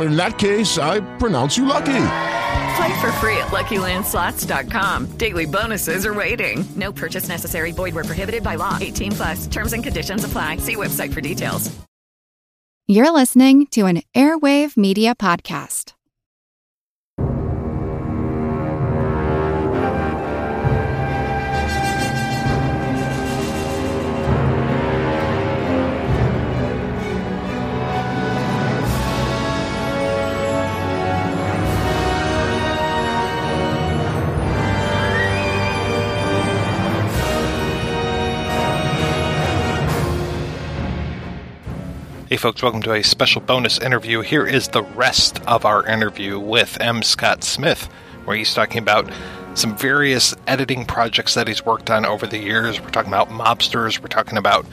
In that case, I pronounce you lucky. Play for free at LuckyLandSlots.com. Daily bonuses are waiting. No purchase necessary. Void where prohibited by law. 18 plus. Terms and conditions apply. See website for details. You're listening to an Airwave Media Podcast. Folks, welcome to a special bonus interview. Here is the rest of our interview with M. Scott Smith, where he's talking about some various editing projects that he's worked on over the years. We're talking about Mobsters, we're talking about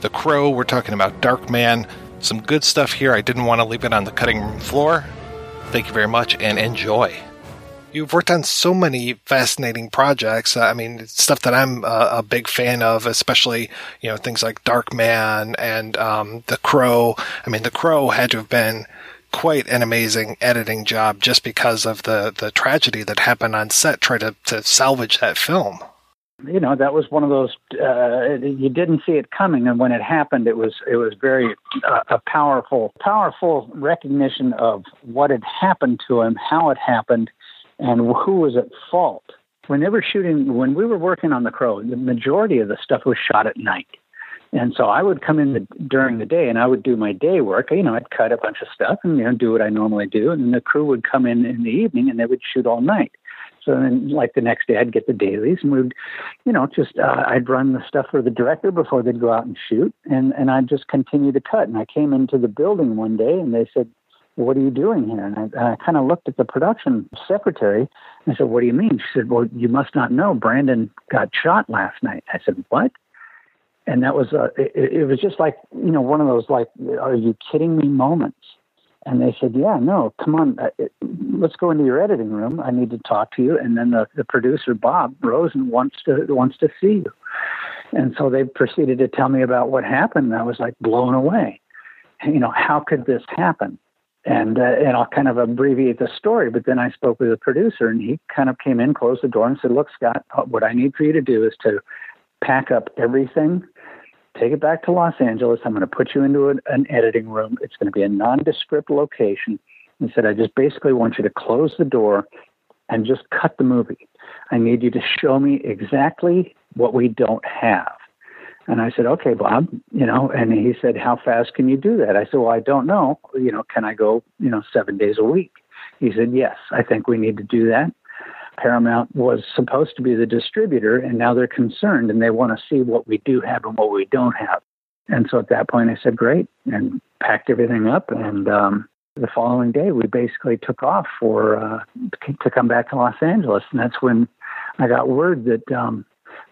The Crow, we're talking about Darkman. Some good stuff here. I didn't want to leave it on the cutting room floor. Thank you very much and enjoy. You've worked on so many fascinating projects. I mean, stuff that I'm a, a big fan of, especially you know things like Darkman and um, The Crow. I mean, The Crow had to have been quite an amazing editing job just because of the the tragedy that happened on set. Try to to salvage that film. You know, that was one of those uh, you didn't see it coming, and when it happened, it was it was very uh, a powerful powerful recognition of what had happened to him, how it happened and who was at fault. When they were shooting, when we were working on The Crow, the majority of the stuff was shot at night. And so I would come in the, during the day and I would do my day work. You know, I'd cut a bunch of stuff and, you know, do what I normally do. And the crew would come in in the evening and they would shoot all night. So then, like the next day, I'd get the dailies and we'd, you know, just uh, I'd run the stuff for the director before they'd go out and shoot, and and I'd just continue to cut. And I came into the building one day and they said, what are you doing here? And I, I kind of looked at the production secretary and I said, what do you mean? She said, well, you must not know. Brandon got shot last night. I said, what? And that was, uh, it, it was just like, you know, one of those like, are you kidding me moments? And they said, yeah, no, come on, uh, let's go into your editing room. I need to talk to you. And then the, the producer, Bob Rosen, wants to, wants to see you. And so they proceeded to tell me about what happened. And I was like blown away. You know, how could this happen? And uh, and I'll kind of abbreviate the story. But then I spoke with the producer, and he kind of came in, closed the door, and said, "Look, Scott, what I need for you to do is to pack up everything, take it back to Los Angeles. I'm going to put you into an, an editing room. It's going to be a nondescript location." He said, "I just basically want you to close the door and just cut the movie. I need you to show me exactly what we don't have." And I said, okay, Bob, you know, and he said, how fast can you do that? I said, well, I don't know. You know, can I go, you know, seven days a week? He said, yes, I think we need to do that. Paramount was supposed to be the distributor, and now they're concerned and they want to see what we do have and what we don't have. And so at that point, I said, great, and packed everything up. And um, the following day, we basically took off for uh, to come back to Los Angeles. And that's when I got word that um,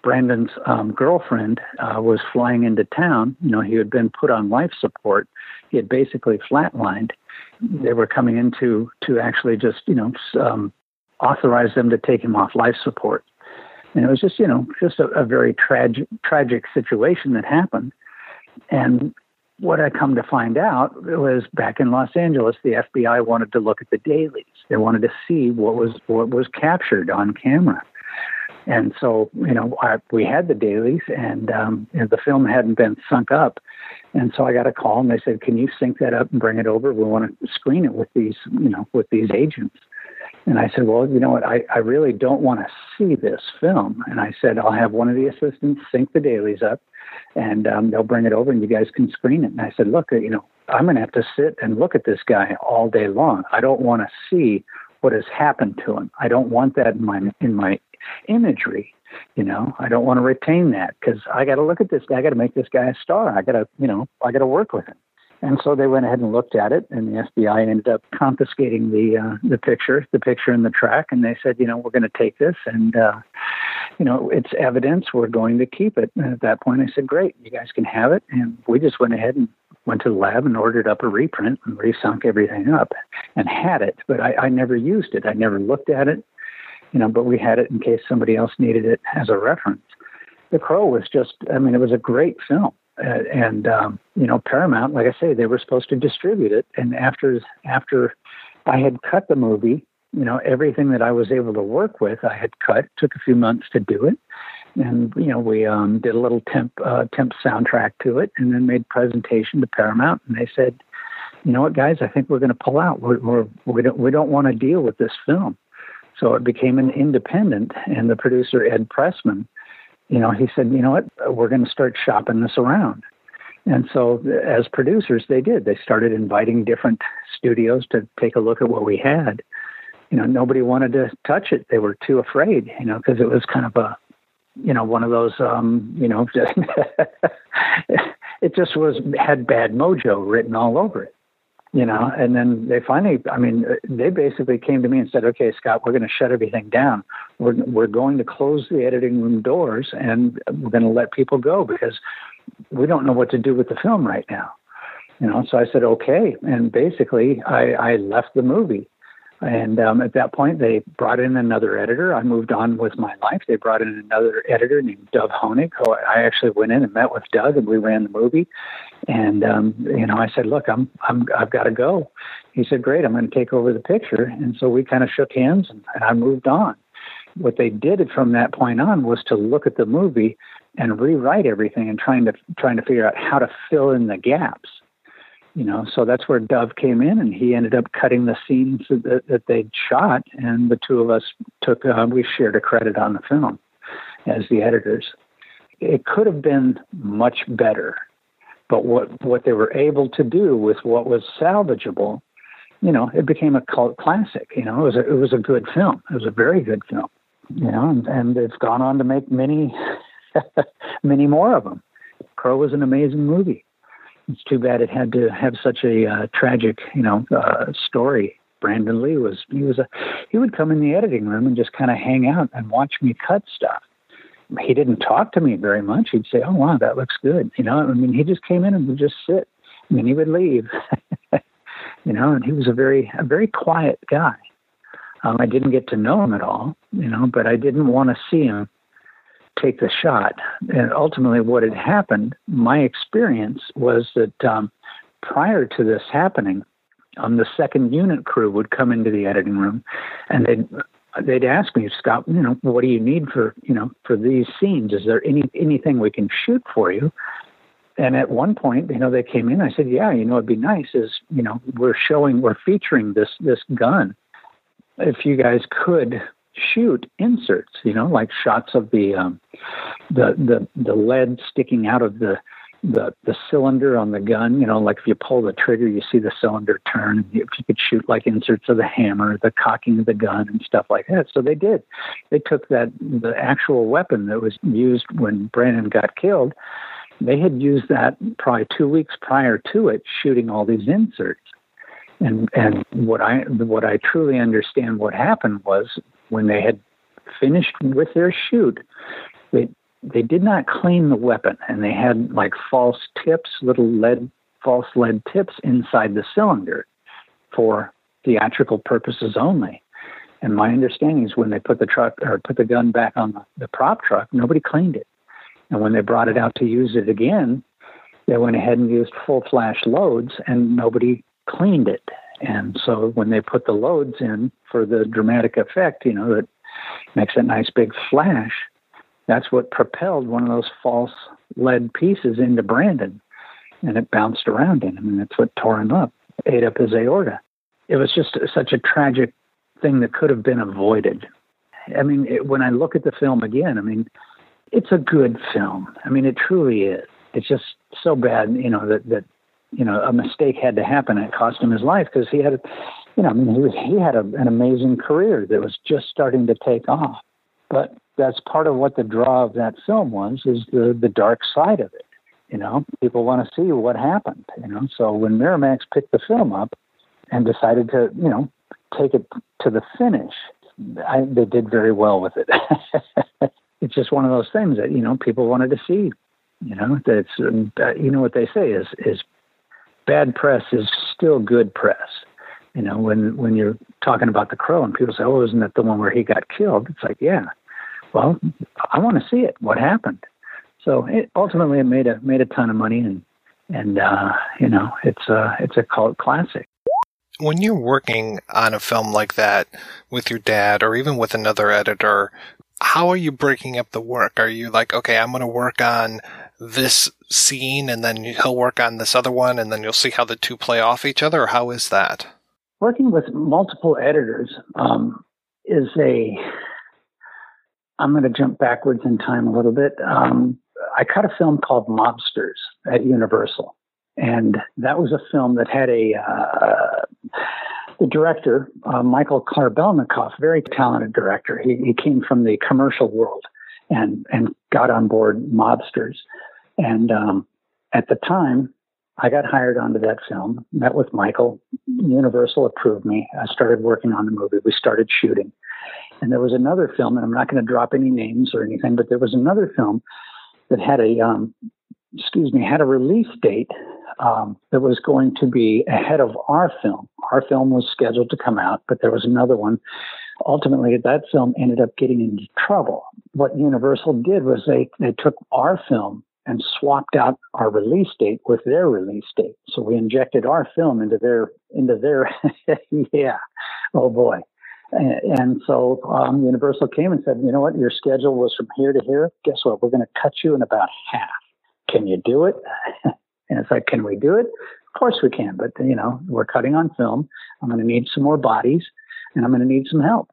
Brandon's um, girlfriend uh, was flying into town. You know, he had been put on life support. He had basically flatlined. They were coming in to, to actually just, you know, um, authorize them to take him off life support. And it was just, you know, just a, a very tragic, tragic situation that happened. And what I come to find out was back in Los Angeles, the FBI wanted to look at the dailies. They wanted to see what was what was captured on camera. And so, you know, I, we had the dailies, and um, the film hadn't been sunk up. And so I got a call, and they said, "Can you sync that up and bring it over? We want to screen it with these, you know, with these agents." And I said, well, you know what? I, I really don't want to see this film. And I said, I'll have one of the assistants sync the dailies up and um, they'll bring it over and you guys can screen it. And I said, look, you know, I'm going to have to sit and look at this guy all day long. I don't want to see what has happened to him. I don't want that in my in my imagery. You know, I don't want to retain that because I got to look at this guy. I got to make this guy a star. I got to, you know, I got to work with him. And so they went ahead and looked at it, and the FBI ended up confiscating the uh, the picture, the picture and the track, and they said, you know, we're going to take this, and uh, you know, it's evidence. We're going to keep it. And at that point, I said, great, you guys can have it, and we just went ahead and went to the lab and ordered up a reprint and resunk everything up, and had it. But I, I never used it. I never looked at it, you know. But we had it in case somebody else needed it as a reference. The Crow was just, I mean, it was a great film uh, and um, you know Paramount, like I say, they were supposed to distribute it. And after after I had cut the movie, you know everything that I was able to work with, I had cut. Took a few months to do it, and you know we um, did a little temp uh, temp soundtrack to it, and then made presentation to Paramount, and they said, you know what, guys, I think we're going to pull out. We're, we're we don't we don't want to deal with this film. So it became an independent, and the producer Ed Pressman you know, he said, you know what, we're going to start shopping this around. And so, as producers, they did. They started inviting different studios to take a look at what we had. You know, nobody wanted to touch it. They were too afraid, you know, because it was kind of a, you know, one of those, um, you know, it just was had bad mojo written all over it you know and then they finally i mean they basically came to me and said okay scott we're going to shut everything down. We're we're going to close the editing room doors and we're going to let people go because we don't know what to do with the film right now. You know so i said okay. And basically i i left the movie and um, at that point, they brought in another editor. I moved on with my life. They brought in another editor named Dov Hoenig. Who I actually went in and met with Dov, and we ran the movie. And um, you know, I said, "Look, I'm, I'm, I've got to go." He said, "Great, I'm going to take over the picture." And so we kind of shook hands, and, and I moved on. What they did from that point on was to look at the movie and rewrite everything, and trying to trying to figure out how to fill in the gaps you know so that's where Dov came in and he ended up cutting the scenes that, that they'd shot and the two of us took uh, we shared a credit on the film as the editors. It could have been much better but what what they were able to do with what was salvageable you know it became a cult classic you know it was a, it was a good film. It was a very good film you know and, and it's gone on to make many many more of them. Crow was an amazing movie it's too bad it had to have such a uh, tragic, you know, uh, story. Brandon Lee was he was a he would come in the editing room and just kind of hang out and watch me cut stuff. He didn't talk to me very much. He'd say, "Oh wow, that looks good," you know. I mean, he just came in and would just sit, and then he would leave. you know, and he was a very a very quiet guy. Um, I didn't get to know him at all, you know, but I didn't want to see him take the shot. And ultimately, what had happened, my experience was that um, prior to this happening, um, the second unit crew would come into the editing room, and they'd they'd ask me, Scott, you know, what do you need for you know for these scenes? Is there any anything we can shoot for you? And at one point, you know, they came in. I said, "Yeah, you know, it'd be nice is you know we're showing we're featuring this this gun. If you guys could shoot inserts, you know, like shots of the um, the the the lead sticking out of the the the cylinder on the gun. You know, like if you pull the trigger, you see the cylinder turn. If you could shoot like inserts of the hammer, the cocking of the gun, and stuff like that. So they did. They took that the actual weapon that was used when Brandon got killed. They had used that probably two weeks prior to it, shooting all these inserts. And and what I what I truly understand what happened was when they had finished with their shoot, they they did not clean the weapon, and they had like false tips, little lead false lead tips inside the cylinder for theatrical purposes only. And my understanding is when they put the truck or put the gun back on the, the prop truck, nobody cleaned it. And when they brought it out to use it again, they went ahead and used full flash loads, and nobody cleaned it. And so when they put the loads in for the dramatic effect, you know, that makes a nice big flash, that's what propelled one of those false lead pieces into Brandon. And it bounced around in him, and that's what tore him up, ate up his aorta. It was just such a tragic thing that could have been avoided. I mean, it, when I look at the film again, I mean, it's a good film. I mean, it truly is. It's just so bad, you know, that that you know a mistake had to happen. It cost him his life because he had, you know, I mean, he was he had a, an amazing career that was just starting to take off. But that's part of what the draw of that film was is the the dark side of it. You know, people want to see what happened. You know, so when Miramax picked the film up and decided to, you know, take it to the finish, I, they did very well with it. it's just one of those things that you know people wanted to see. You know, that's uh, you know what they say is is bad press is still good press. You know, when when you're talking about the crow and people say, "Oh, isn't that the one where he got killed?" It's like, yeah. Well, I want to see it. What happened? So it, ultimately, it made a made a ton of money, and and uh, you know, it's a it's a cult classic when you're working on a film like that with your dad or even with another editor, how are you breaking up the work? Are you like, okay, I'm going to work on this scene and then he'll work on this other one and then you'll see how the two play off each other? Or how is that? Working with multiple editors um, is a. I'm going to jump backwards in time a little bit. Um, I cut a film called Mobsters at Universal. And that was a film that had a uh, the director, uh, Michael Karbelnikoff, very talented director. He, he came from the commercial world and and got on board Mobsters. And um, at the time, I got hired onto that film. Met with Michael. Universal approved me. I started working on the movie. We started shooting. And there was another film, and I'm not going to drop any names or anything, but there was another film that had a um, excuse me, had a release date um, that was going to be ahead of our film. Our film was scheduled to come out, but there was another one. Ultimately, that film ended up getting into trouble. What Universal did was they, they took our film and swapped out our release date with their release date. So we injected our film into their into their yeah, oh boy. And, and so um, Universal came and said, you know what, your schedule was from here to here. Guess what? We're going to cut you in about half can you do it? and it's like, can we do it? Of course we can, but you know, we're cutting on film. I'm going to need some more bodies and I'm going to need some help.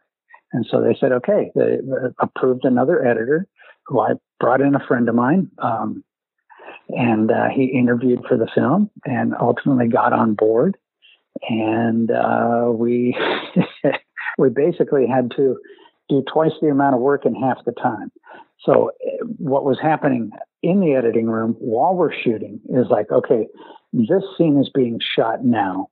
And so they said, okay, they approved another editor who I brought in a friend of mine. Um, and uh, he interviewed for the film and ultimately got on board. And uh, we we basically had to do twice the amount of work in half the time. So uh, what was happening in the editing room while we're shooting is like, okay, this scene is being shot now.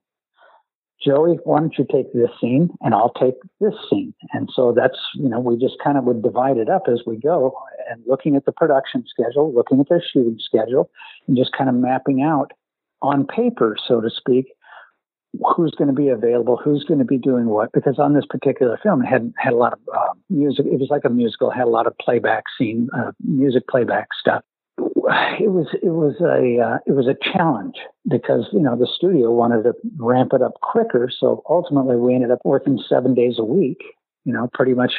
Joey, why don't you take this scene and I'll take this scene? And so that's, you know, we just kind of would divide it up as we go and looking at the production schedule, looking at their shooting schedule, and just kind of mapping out on paper, so to speak, who's going to be available, who's going to be doing what. Because on this particular film, it had had a lot of uh, music. It was like a musical, had a lot of playback scene, uh, music playback stuff. It was it was a uh, it was a challenge because you know the studio wanted to ramp it up quicker. So ultimately, we ended up working seven days a week. You know, pretty much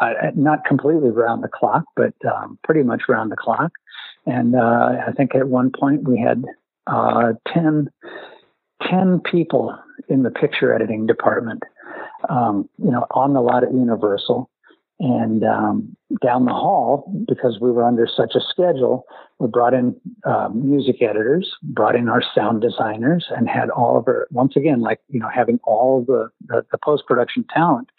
uh, not completely round the clock, but um, pretty much round the clock. And uh, I think at one point we had uh, ten 10 people in the picture editing department, um, you know, on the lot at Universal. And um, down the hall, because we were under such a schedule, we brought in uh, music editors, brought in our sound designers, and had all of our, once again, like, you know, having all the, the, the post production talent,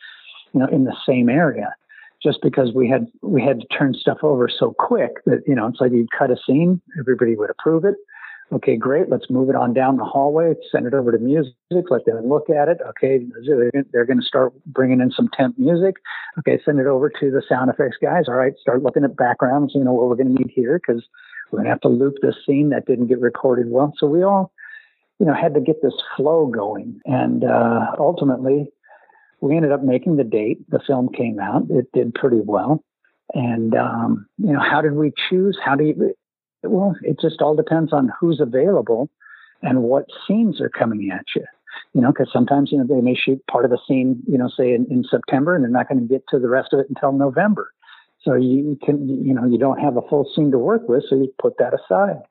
you know, in the same area. Just because we had we had to turn stuff over so quick that you know it's like you'd cut a scene, everybody would approve it, Okay, great. Let's move it on down the hallway. Send it over to music. Let them look at it. Okay, they're going to start bringing in some temp music. Okay, send it over to the sound effects guys. All right, start looking at backgrounds. You know what we're going to need here because we're going to have to loop this scene that didn't get recorded well. So we all, you know, had to get this flow going, and uh, ultimately, we ended up making the date. The film came out. It did pretty well. And um, you know, how did we choose? How do you? Well, it just all depends on who's available and what scenes are coming at you. You know, because sometimes you know they may shoot part of a scene, you know, say in, in September, and they're not going to get to the rest of it until November. So you can, you know, you don't have a full scene to work with, so you put that aside.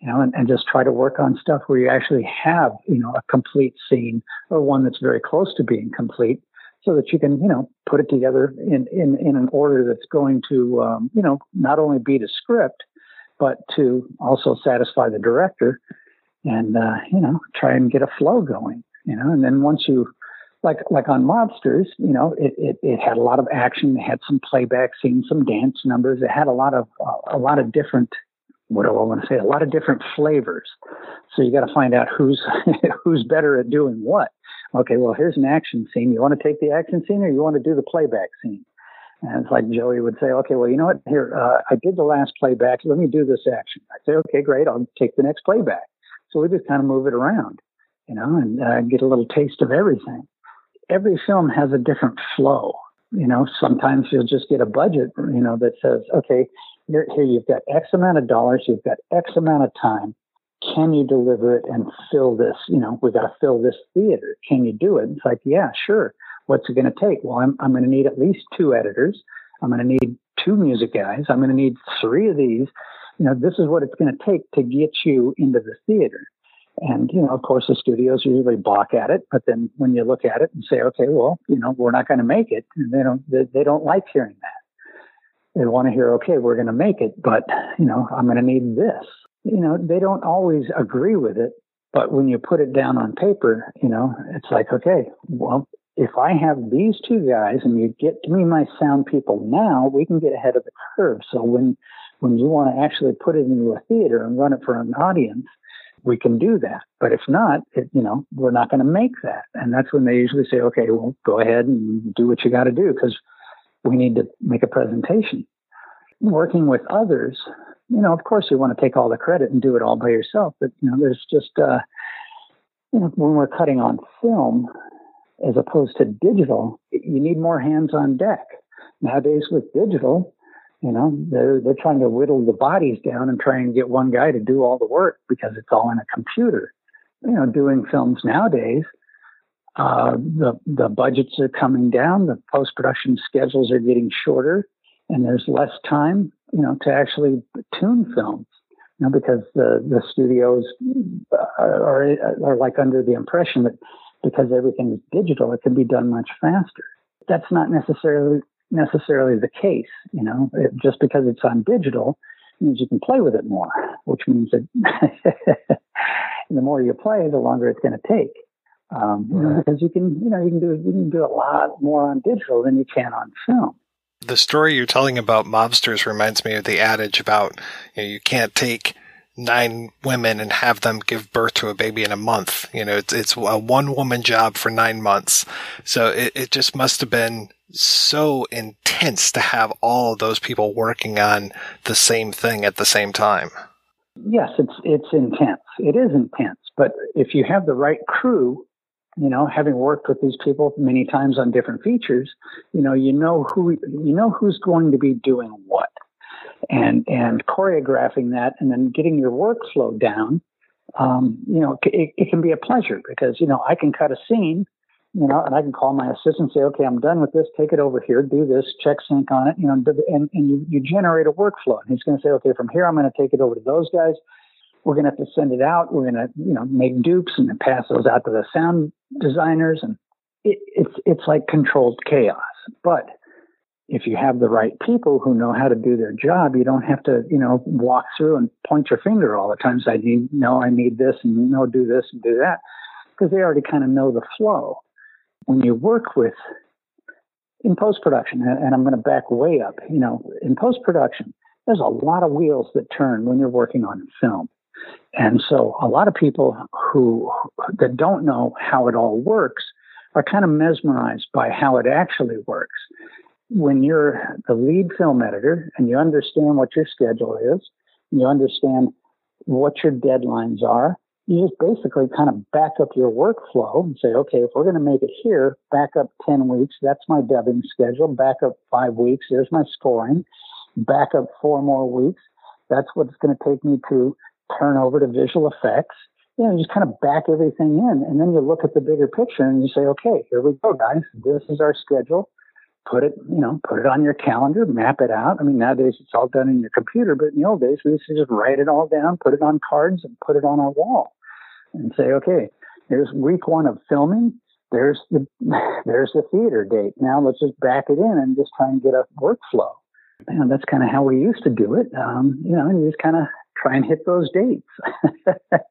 You know, and, and just try to work on stuff where you actually have, you know, a complete scene or one that's very close to being complete so that you can, you know, put it together in, in, in an order that's going to, um, you know, not only beat a script, but to also satisfy the director and, uh, you know, try and get a flow going, you know, and then once you, like, like on Mobsters, you know, it, it, it had a lot of action, it had some playback scenes, some dance numbers, it had a lot of, uh, a lot of different, what do I want to say, a lot of different flavors. So you got to find out who's, who's better at doing what okay, well, here's an action scene. You want to take the action scene or you want to do the playback scene? And it's like Joey would say, okay, well, you know what? Here, uh, I did the last playback. Let me do this action. I say, okay, great. I'll take the next playback. So we just kind of move it around, you know, and uh, get a little taste of everything. Every film has a different flow. You know, sometimes you'll just get a budget, you know, that says, okay, here, here you've got X amount of dollars, you've got X amount of time can you deliver it and fill this? You know, we've got to fill this theater. Can you do it? It's like, yeah, sure. What's it going to take? Well, I'm, I'm going to need at least two editors. I'm going to need two music guys. I'm going to need three of these. You know, this is what it's going to take to get you into the theater. And, you know, of course, the studios usually balk at it. But then when you look at it and say, okay, well, you know, we're not going to make it, and they don't, they, they don't like hearing that. They want to hear, okay, we're going to make it, but, you know, I'm going to need this you know, they don't always agree with it. But when you put it down on paper, you know, it's like, okay, well, if I have these two guys and you get me my sound people now, we can get ahead of the curve. So when when you want to actually put it into a theater and run it for an audience, we can do that. But if not, it, you know, we're not going to make that. And that's when they usually say, okay, well, go ahead and do what you got to do because we need to make a presentation. Working with others, you know, of course, you want to take all the credit and do it all by yourself. But you know, there's just uh, you know, when we're cutting on film as opposed to digital, you need more hands on deck. Nowadays, with digital, you know, they're they're trying to whittle the bodies down and try and get one guy to do all the work because it's all in a computer. You know, doing films nowadays, uh, the the budgets are coming down, the post production schedules are getting shorter, and there's less time you know, to actually tune films, you know, because the, the studios are, are like under the impression that because everything is digital, it can be done much faster. That's not necessarily necessarily the case. You know, it, just because it's on digital means you can play with it more, which means that the more you play, the longer it's going to take. Um, you know, because you can, you know, you can do you can do a lot more on digital than you can on film the story you're telling about mobsters reminds me of the adage about you, know, you can't take nine women and have them give birth to a baby in a month. You know, it's it's a one woman job for nine months. So it, it just must have been so intense to have all those people working on the same thing at the same time. Yes, it's it's intense. It is intense, but if you have the right crew you know, having worked with these people many times on different features, you know, you know who you know who's going to be doing what, and and choreographing that, and then getting your workflow down. Um, you know, it, it can be a pleasure because you know I can cut a scene, you know, and I can call my assistant and say, okay, I'm done with this. Take it over here, do this, check sync on it, you know, and and you, you generate a workflow. And he's going to say, okay, from here I'm going to take it over to those guys we're going to have to send it out. We're going to, you know, make dupes and then pass those out to the sound designers. And it, it's, it's like controlled chaos. But if you have the right people who know how to do their job, you don't have to, you know, walk through and point your finger all the time. So need, no, I need this and no, do this and do that because they already kind of know the flow. When you work with in post production, and I'm going to back way up, you know, in post production, there's a lot of wheels that turn when you're working on film. And so a lot of people who that don't know how it all works are kind of mesmerized by how it actually works. When you're the lead film editor and you understand what your schedule is, you understand what your deadlines are, you just basically kind of back up your workflow and say, okay, if we're going to make it here, back up 10 weeks, that's my dubbing schedule, back up five weeks, there's my scoring, back up four more weeks, that's what it's going to take me to turn over to visual effects. You know, just kind of back everything in. And then you look at the bigger picture and you say, okay, here we go, guys. This is our schedule. Put it, you know, put it on your calendar, map it out. I mean, nowadays it's all done in your computer, but in the old days we used to just write it all down, put it on cards, and put it on our wall and say, okay, here's week one of filming. there's the there's the theater date. Now let's just back it in and just try and get a workflow. And that's kind of how we used to do it. Um, you know, and you just kind of try and hit those dates.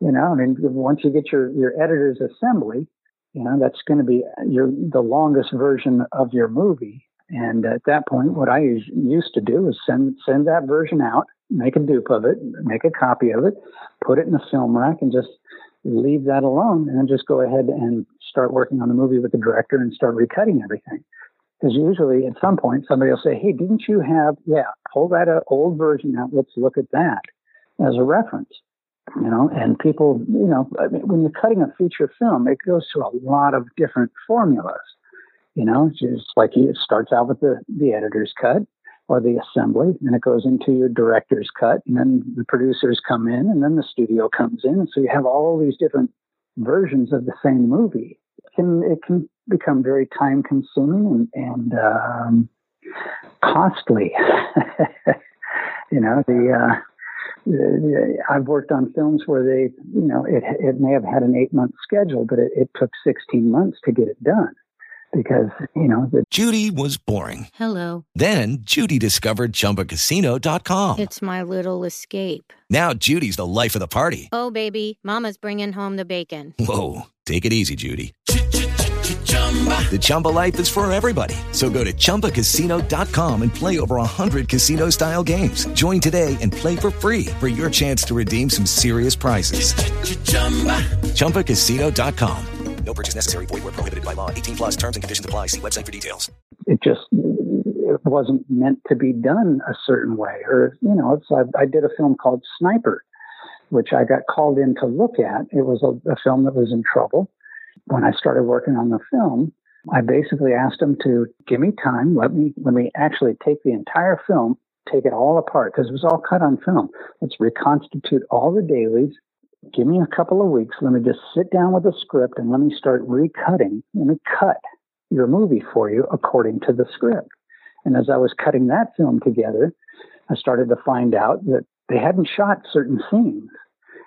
you know, I mean, once you get your your editor's assembly, you know, that's going to be your the longest version of your movie. And at that point, what I used to do is send send that version out, make a dupe of it, make a copy of it, put it in the film rack, and just leave that alone, and just go ahead and start working on the movie with the director and start recutting everything. Because usually, at some point, somebody will say, "Hey, didn't you have? Yeah, pull that uh, old version out. Let's look at that as a reference." You know, and people, you know, I mean, when you're cutting a feature film, it goes through a lot of different formulas. You know, it's just like it starts out with the the editor's cut or the assembly, and it goes into your director's cut, and then the producers come in, and then the studio comes in, so you have all these different versions of the same movie. It can it can become very time consuming and, and um, costly. you know the uh, Uh, I've worked on films where they, you know, it, it may have had an eight month schedule, but it, it took 16 months to get it done because, you know, the- Judy was boring. Hello. Then Judy discovered chumbacasino.com. It's my little escape. Now Judy's the life of the party. Oh, baby, Mama's bringing home the bacon. Whoa. Take it easy, Judy. The Chumba life is for everybody. So go to ChumbaCasino.com and play over 100 casino style games. Join today and play for free for your chance to redeem some serious prizes. Ch-ch-chumba. ChumbaCasino.com. No purchase necessary. Void where prohibited by law. 18 plus terms and conditions apply. See website for details. It just it wasn't meant to be done a certain way. Or, you know, it's, I, I did a film called Sniper, which I got called in to look at. It was a, a film that was in trouble when I started working on the film, I basically asked them to give me time, let me let me actually take the entire film, take it all apart because it was all cut on film. Let's reconstitute all the dailies. Give me a couple of weeks. Let me just sit down with the script and let me start recutting. Let me cut your movie for you according to the script. And as I was cutting that film together, I started to find out that they hadn't shot certain scenes.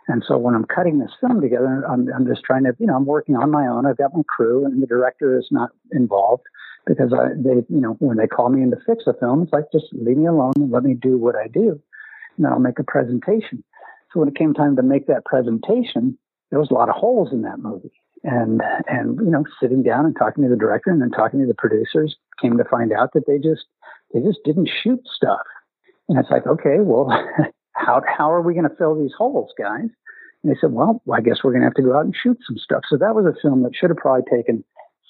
And so when I'm cutting this film together, I'm, I'm just trying to, you know, I'm working on my own. I've got my crew, and the director is not involved because I, they, you know, when they call me in to fix a film, it's like just leave me alone and let me do what I do, and I'll make a presentation. So when it came time to make that presentation, there was a lot of holes in that movie. And and you know, sitting down and talking to the director and then talking to the producers, came to find out that they just they just didn't shoot stuff. And it's like, okay, well, how how are we going to fill these holes, guys? And they said, well, I guess we're going to have to go out and shoot some stuff. So that was a film that should have probably taken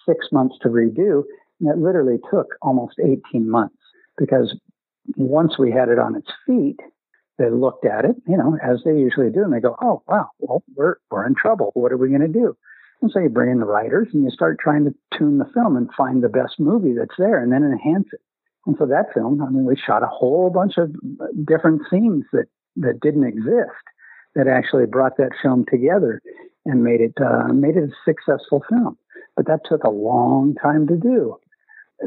six months to redo. And it literally took almost 18 months because once we had it on its feet, they looked at it, you know, as they usually do, and they go, oh, wow, well, we're, we're in trouble. What are we going to do? And so you bring in the writers and you start trying to tune the film and find the best movie that's there and then enhance it. And so that film, I mean, we shot a whole bunch of different scenes that, that didn't exist that actually brought that film together and made it uh, made it a successful film. But that took a long time to do.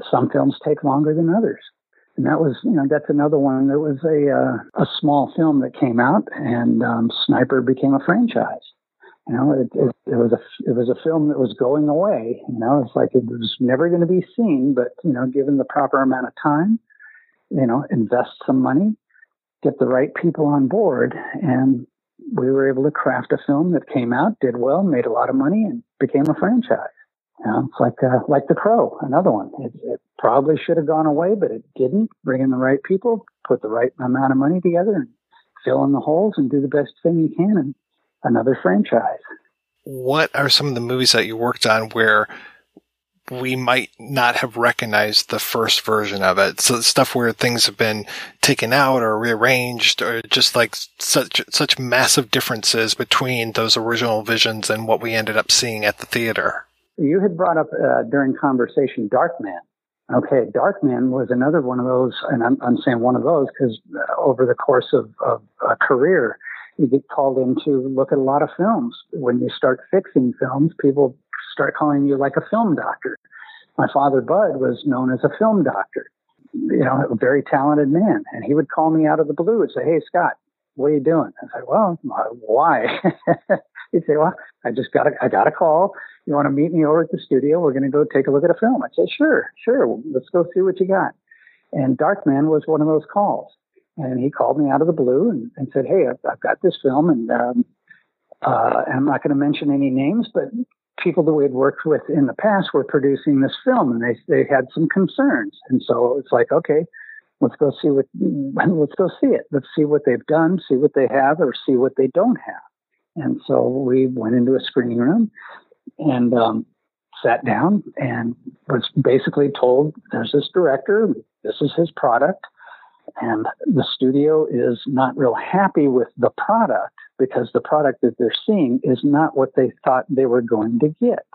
Some films take longer than others, and that was you know that's another one. There was a uh, a small film that came out, and um, Sniper became a franchise. You know, it, it, it was a it was a film that was going away. You know, it's like it was never going to be seen, but you know, given the proper amount of time, you know, invest some money, get the right people on board, and we were able to craft a film that came out, did well, made a lot of money, and became a franchise. You know, it's like uh, like The Crow, another one. It, it probably should have gone away, but it didn't. Bring in the right people, put the right amount of money together, and fill in the holes, and do the best thing you can, and another franchise. What are some of the movies that you worked on where we might not have recognized the first version of it. So stuff where things have been taken out or rearranged or just like such, such massive differences between those original visions and what we ended up seeing at the theater. You had brought up uh, during conversation Darkman. Okay, Darkman was another one of those, and I'm, I'm saying one of those because uh, over the course of, of a career, you get called in to look at a lot of films. When you start fixing films, people start calling you like a film doctor. My father, Bud, was known as a film doctor, you know, a very talented man. And he would call me out of the blue and say, Hey, Scott, what are you doing? I said, Well, uh, why? He'd say, Well, I just got a, I got a call. you want to meet me over at the studio? We're going to go take a look at a film. I said, sure, sure. Let's go see what you got. And Darkman was one of those calls. And he called me out of the blue and, and said, hey, I've, I've got this film and um, uh, I'm not going to mention any names, but people that we had worked with in the past were producing this film and they, they had some concerns. And so it's like, okay, let's go see what, let's go see it. Let's see what they've done, see what they have or see what they don't have. And so we went into a screening room and um, sat down and was basically told there's this director, this is his product, and the studio is not real happy with the product because the product that they're seeing is not what they thought they were going to get.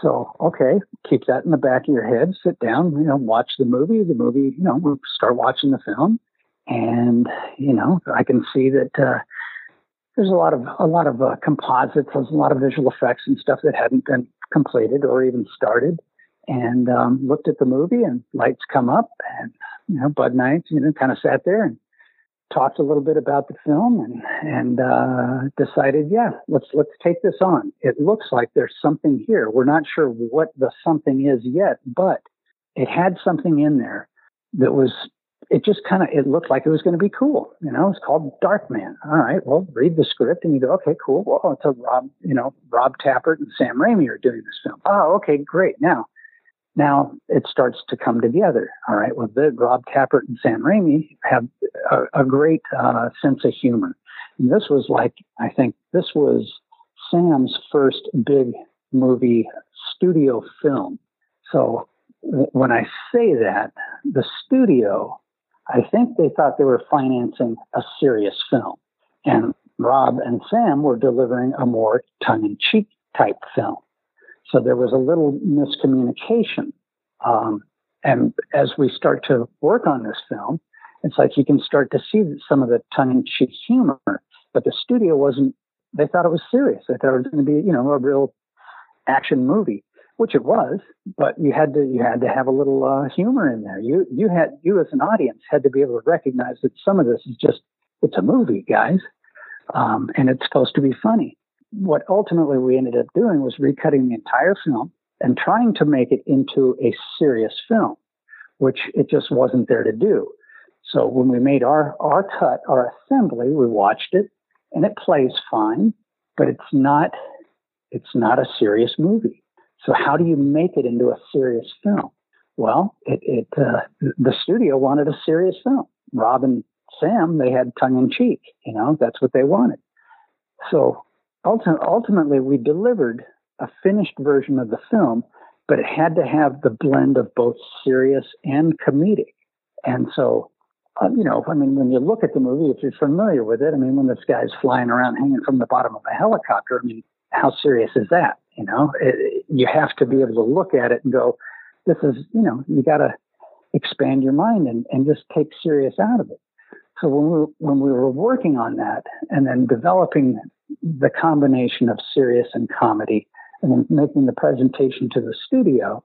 So, okay, keep that in the back of your head, sit down, you know, watch the movie. The movie, you know, we start watching the film, and, you know, I can see that uh, there's a lot of a lot of uh, composites, there's a lot of visual effects and stuff that hadn't been completed or even started. And um, looked at the movie, and lights come up, and you know, Bud Knight, you know, kind of sat there and talked a little bit about the film, and and uh, decided, yeah, let's let's take this on. It looks like there's something here. We're not sure what the something is yet, but it had something in there that was it just kind of it looked like it was going to be cool. You know, it's called Darkman. All right, well, read the script and you go, okay, cool. Well, it's a Rob, you know, Rob Tapert and Sam Raimi are doing this film. Oh, okay, great. Now, now it starts to come together. All right, well, the Rob Tapert and Sam Raimi have a, a great uh, sense of humor. And this was like, I think this was Sam's first big movie studio film. So when I say that, the studio I think they thought they were financing a serious film. And Rob and Sam were delivering a more tongue in cheek type film. So there was a little miscommunication. Um, and as we start to work on this film, it's like you can start to see some of the tongue in cheek humor. But the studio wasn't, they thought it was serious. They thought it was going to be, you know, a real action movie which it was, but you had to you had to have a little uh, humor in there. You you had you as an audience had to be able to recognize that some of this is just it's a movie, guys, um, and it's supposed to be funny. What ultimately we ended up doing was recutting the entire film and trying to make it into a serious film, which it just wasn't there to do. So when we made our our cut, our assembly, we watched it, and it plays fine, but it's not it's not a serious movie so how do you make it into a serious film? Well, it, it uh, the studio wanted a serious film. Rob and Sam, they had tongue in cheek. You know, that's what they wanted. So ultimately, we delivered a finished version of the film, but it had to have the blend of both serious and comedic. And so, uh, you know, I mean, when you look at the movie, if you're familiar with it, I mean, when this guy's flying around hanging from the bottom of a helicopter, I mean, how serious is that? You know, it, you have to be able to look at it and go, this is, you know, you got to expand your mind and, and just take serious out of it. So when we, when we were working on that and then developing the combination of serious and comedy and then making the presentation to the studio,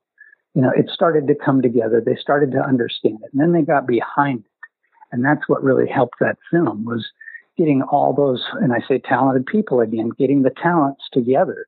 you know, it started to come together. They started to understand it. And then they got behind it. And that's what really helped that film was getting all those, and I say talented people again, getting the talents together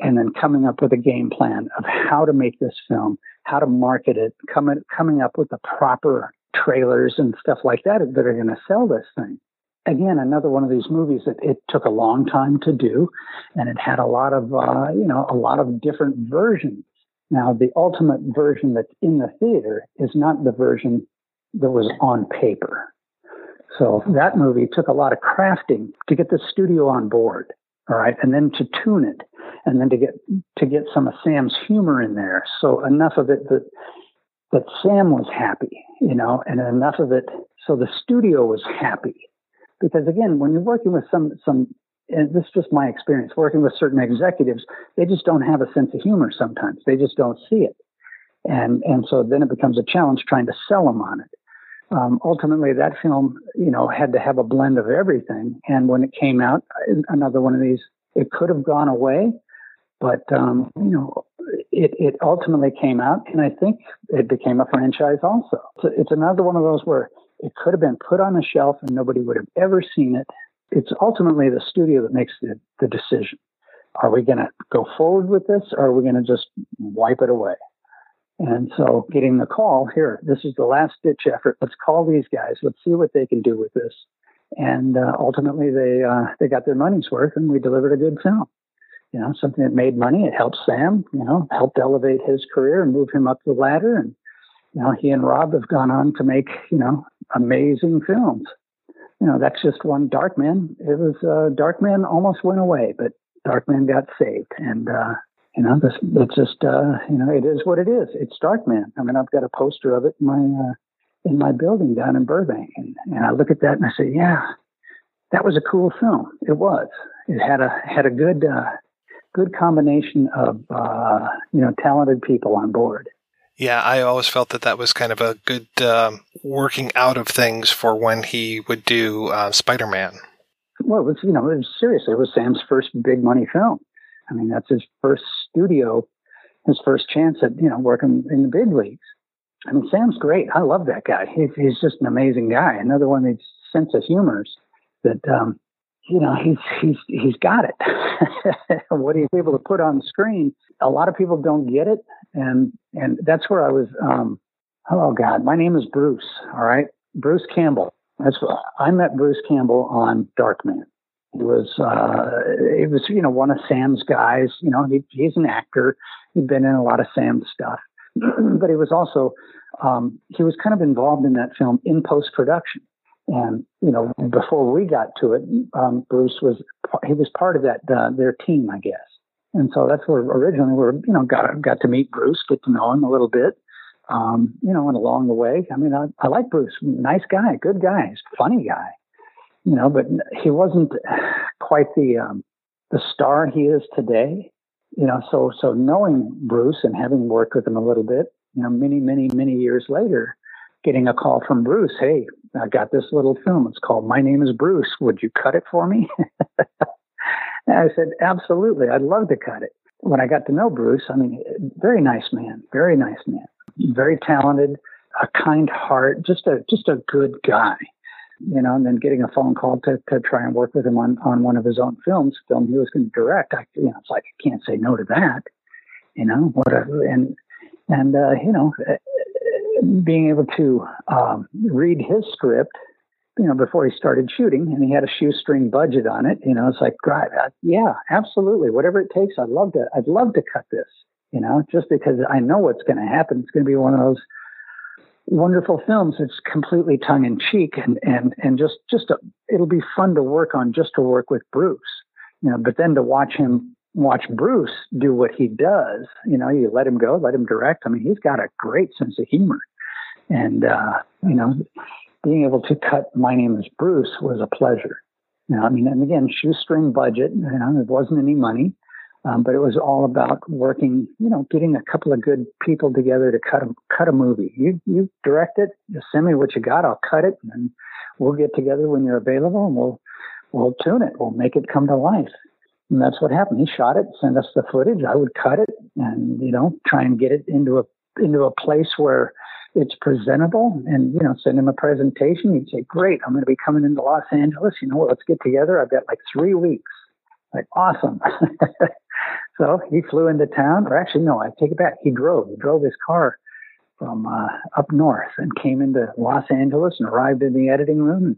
and then coming up with a game plan of how to make this film, how to market it, coming coming up with the proper trailers and stuff like that that are going to sell this thing. Again, another one of these movies that it took a long time to do, and it had a lot of uh, you know a lot of different versions. Now, the ultimate version that's in the theater is not the version that was on paper. So that movie took a lot of crafting to get the studio on board, all right, and then to tune it and then to get to get some of Sam's humor in there. So enough of it that that Sam was happy, you know, and enough of it so the studio was happy. Because again, when you're working with some some and this is just my experience working with certain executives, they just don't have a sense of humor sometimes. They just don't see it. And and so then it becomes a challenge trying to sell them on it. Um, ultimately, that film, you know, had to have a blend of everything. And when it came out, another one of these, it could have gone away, but um, you know, it, it ultimately came out, and I think it became a franchise also. So it's another one of those where it could have been put on a shelf and nobody would have ever seen it. It's ultimately the studio that makes the, the decision. Are we going to go forward with this, or are we going to just wipe it away? And so, getting the call here, this is the last ditch effort. Let's call these guys. Let's see what they can do with this. And uh, ultimately, they uh, they got their money's worth, and we delivered a good film. You know, something that made money. It helped Sam. You know, helped elevate his career and move him up the ladder. And you know, he and Rob have gone on to make you know amazing films. You know, that's just one Darkman. It was uh, Darkman almost went away, but Darkman got saved, and uh, you know, this, it's just uh, you know, it is what it is. It's Darkman. I mean, I've got a poster of it in my uh, in my building down in Burbank, and, and I look at that and I say, yeah, that was a cool film. It was. It had a had a good uh, good combination of uh, you know talented people on board. Yeah, I always felt that that was kind of a good um, working out of things for when he would do uh, Spider Man. Well, it was you know it was seriously it was Sam's first big money film. I mean that's his first studio, his first chance at you know working in the big leagues. I mean Sam's great. I love that guy. He's, he's just an amazing guy. Another one that's sense of humors that um, you know he's he's he's got it. what he's able to put on screen, a lot of people don't get it, and and that's where I was. Um, oh God, my name is Bruce. All right, Bruce Campbell. That's what I met Bruce Campbell on Darkman. He was uh, he was you know one of Sam's guys. You know he, he's an actor. He'd been in a lot of Sam's stuff, but he was also um, he was kind of involved in that film in post production. And you know, before we got to it, um, Bruce was he was part of that uh, their team, I guess. And so that's where originally we you know got got to meet Bruce, get to know him a little bit. Um, you know, and along the way, I mean, I, I like Bruce, nice guy, good guy, funny guy. You know, but he wasn't quite the um, the star he is today. You know, so so knowing Bruce and having worked with him a little bit, you know, many many many years later, getting a call from Bruce, hey, I got this little film. It's called My Name is Bruce. Would you cut it for me? I said, absolutely. I'd love to cut it. When I got to know Bruce, I mean, very nice man, very nice man, very talented, a kind heart, just a just a good guy, you know. And then getting a phone call to, to try and work with him on on one of his own films, film he was going to direct. I, you know, it's like I can't say no to that, you know. Whatever, and and uh, you know, being able to um, read his script, you know, before he started shooting, and he had a shoestring budget on it. You know, it's like, God, uh, yeah, absolutely, whatever it takes. I'd love to. I'd love to cut this. You know, just because I know what's going to happen. It's going to be one of those wonderful films. It's completely tongue in cheek, and and and just just a, it'll be fun to work on, just to work with Bruce. You know, but then to watch him watch Bruce do what he does, you know, you let him go, let him direct. I mean, he's got a great sense of humor. And, uh, you know, being able to cut My Name is Bruce was a pleasure. You know, I mean, and again, shoestring budget, you know, it wasn't any money, um, but it was all about working, you know, getting a couple of good people together to cut a, cut a movie. You, you direct it, just send me what you got, I'll cut it, and we'll get together when you're available and we'll, we'll tune it. We'll make it come to life. And that's what happened. He shot it, sent us the footage. I would cut it and, you know, try and get it into a, into a place where it's presentable and, you know, send him a presentation. He'd say, great, I'm going to be coming into Los Angeles. You know what? Let's get together. I've got like three weeks. Like, awesome. so he flew into town, or actually, no, I take it back. He drove. He drove his car from uh, up north and came into Los Angeles and arrived in the editing room and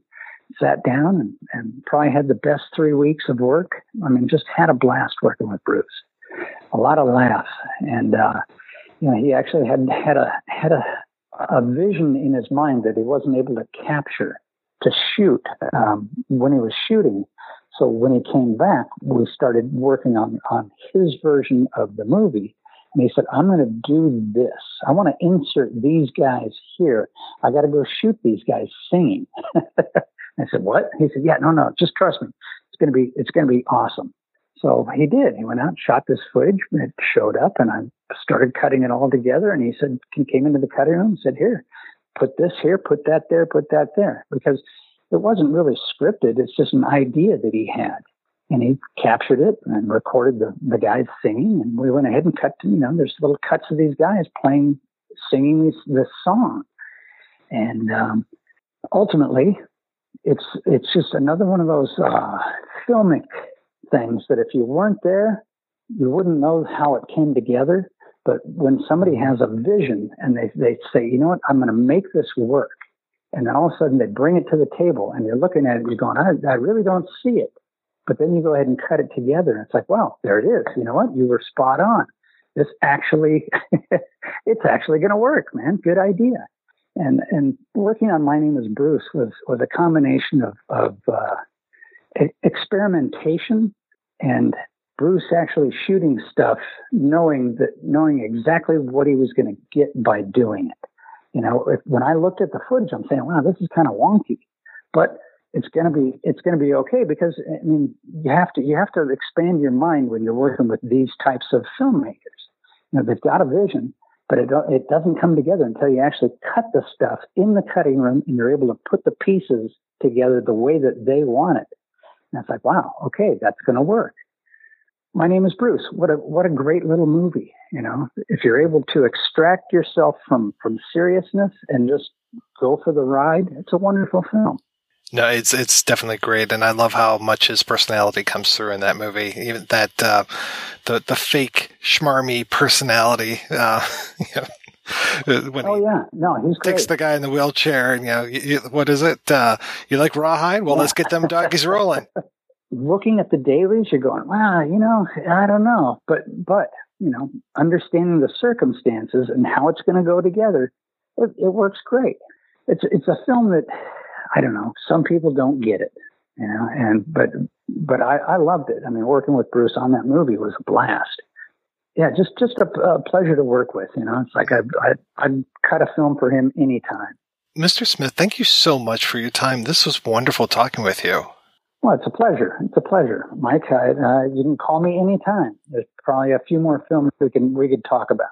sat down and, and probably had the best three weeks of work. I mean, just had a blast working with Bruce. A lot of laughs, and uh, you know, he actually had had a had a a vision in his mind that he wasn't able to capture to shoot um, when he was shooting. So when he came back, we started working on on his version of the movie. And he said, I'm going to do this. I want to insert these guys here. I got to go shoot these guys singing. I said, "What?" He said, "Yeah, no, no, just trust me. It's gonna be, it's gonna be awesome." So he did. He went out, shot this footage. It showed up, and I started cutting it all together. And he said, he came into the cutting room and said, "Here, put this here, put that there, put that there," because it wasn't really scripted. It's just an idea that he had. And he captured it and recorded the, the guys singing. And we went ahead and cut, to, you know, there's little cuts of these guys playing, singing this, this song. And um, ultimately, it's it's just another one of those uh, filmic things that if you weren't there, you wouldn't know how it came together. But when somebody has a vision and they, they say, you know what, I'm going to make this work. And then all of a sudden they bring it to the table and you're looking at it and you're going, I, I really don't see it. But then you go ahead and cut it together and it's like, well, there it is. You know what? You were spot on. This actually, it's actually going to work, man. Good idea. And, and working on My Name is Bruce was, was a combination of, of, uh, experimentation and Bruce actually shooting stuff, knowing that, knowing exactly what he was going to get by doing it. You know, if, when I looked at the footage, I'm saying, wow, this is kind of wonky, but it's going to be, it's going to be okay because I mean, you have to, you have to expand your mind when you're working with these types of filmmakers. You know, they've got a vision, but it, it doesn't come together until you actually cut the stuff in the cutting room and you're able to put the pieces together the way that they want it. And it's like, wow, okay, that's going to work my name is Bruce. What a what a great little movie, you know. If you're able to extract yourself from from seriousness and just go for the ride, it's a wonderful film. No, it's it's definitely great, and I love how much his personality comes through in that movie. Even that uh, the the fake schmarmy personality. Uh, you know, when oh yeah, no, he's great. takes the guy in the wheelchair, and you know, you, what is it? Uh, you like rawhide? Well, yeah. let's get them doggies rolling. looking at the dailies, you're going, wow, you know, I don't know, but but you know, understanding the circumstances and how it's going to go together, it, it works great. It's it's a film that I don't know. Some people don't get it, you know, and but but I, I loved it. I mean, working with Bruce on that movie was a blast. Yeah, just just a, a pleasure to work with. You know, it's like I I I'd cut a film for him anytime. Mr. Smith, thank you so much for your time. This was wonderful talking with you. Well, it's a pleasure. It's a pleasure, Mike. I, uh, you can call me anytime. There's probably a few more films we can we could talk about.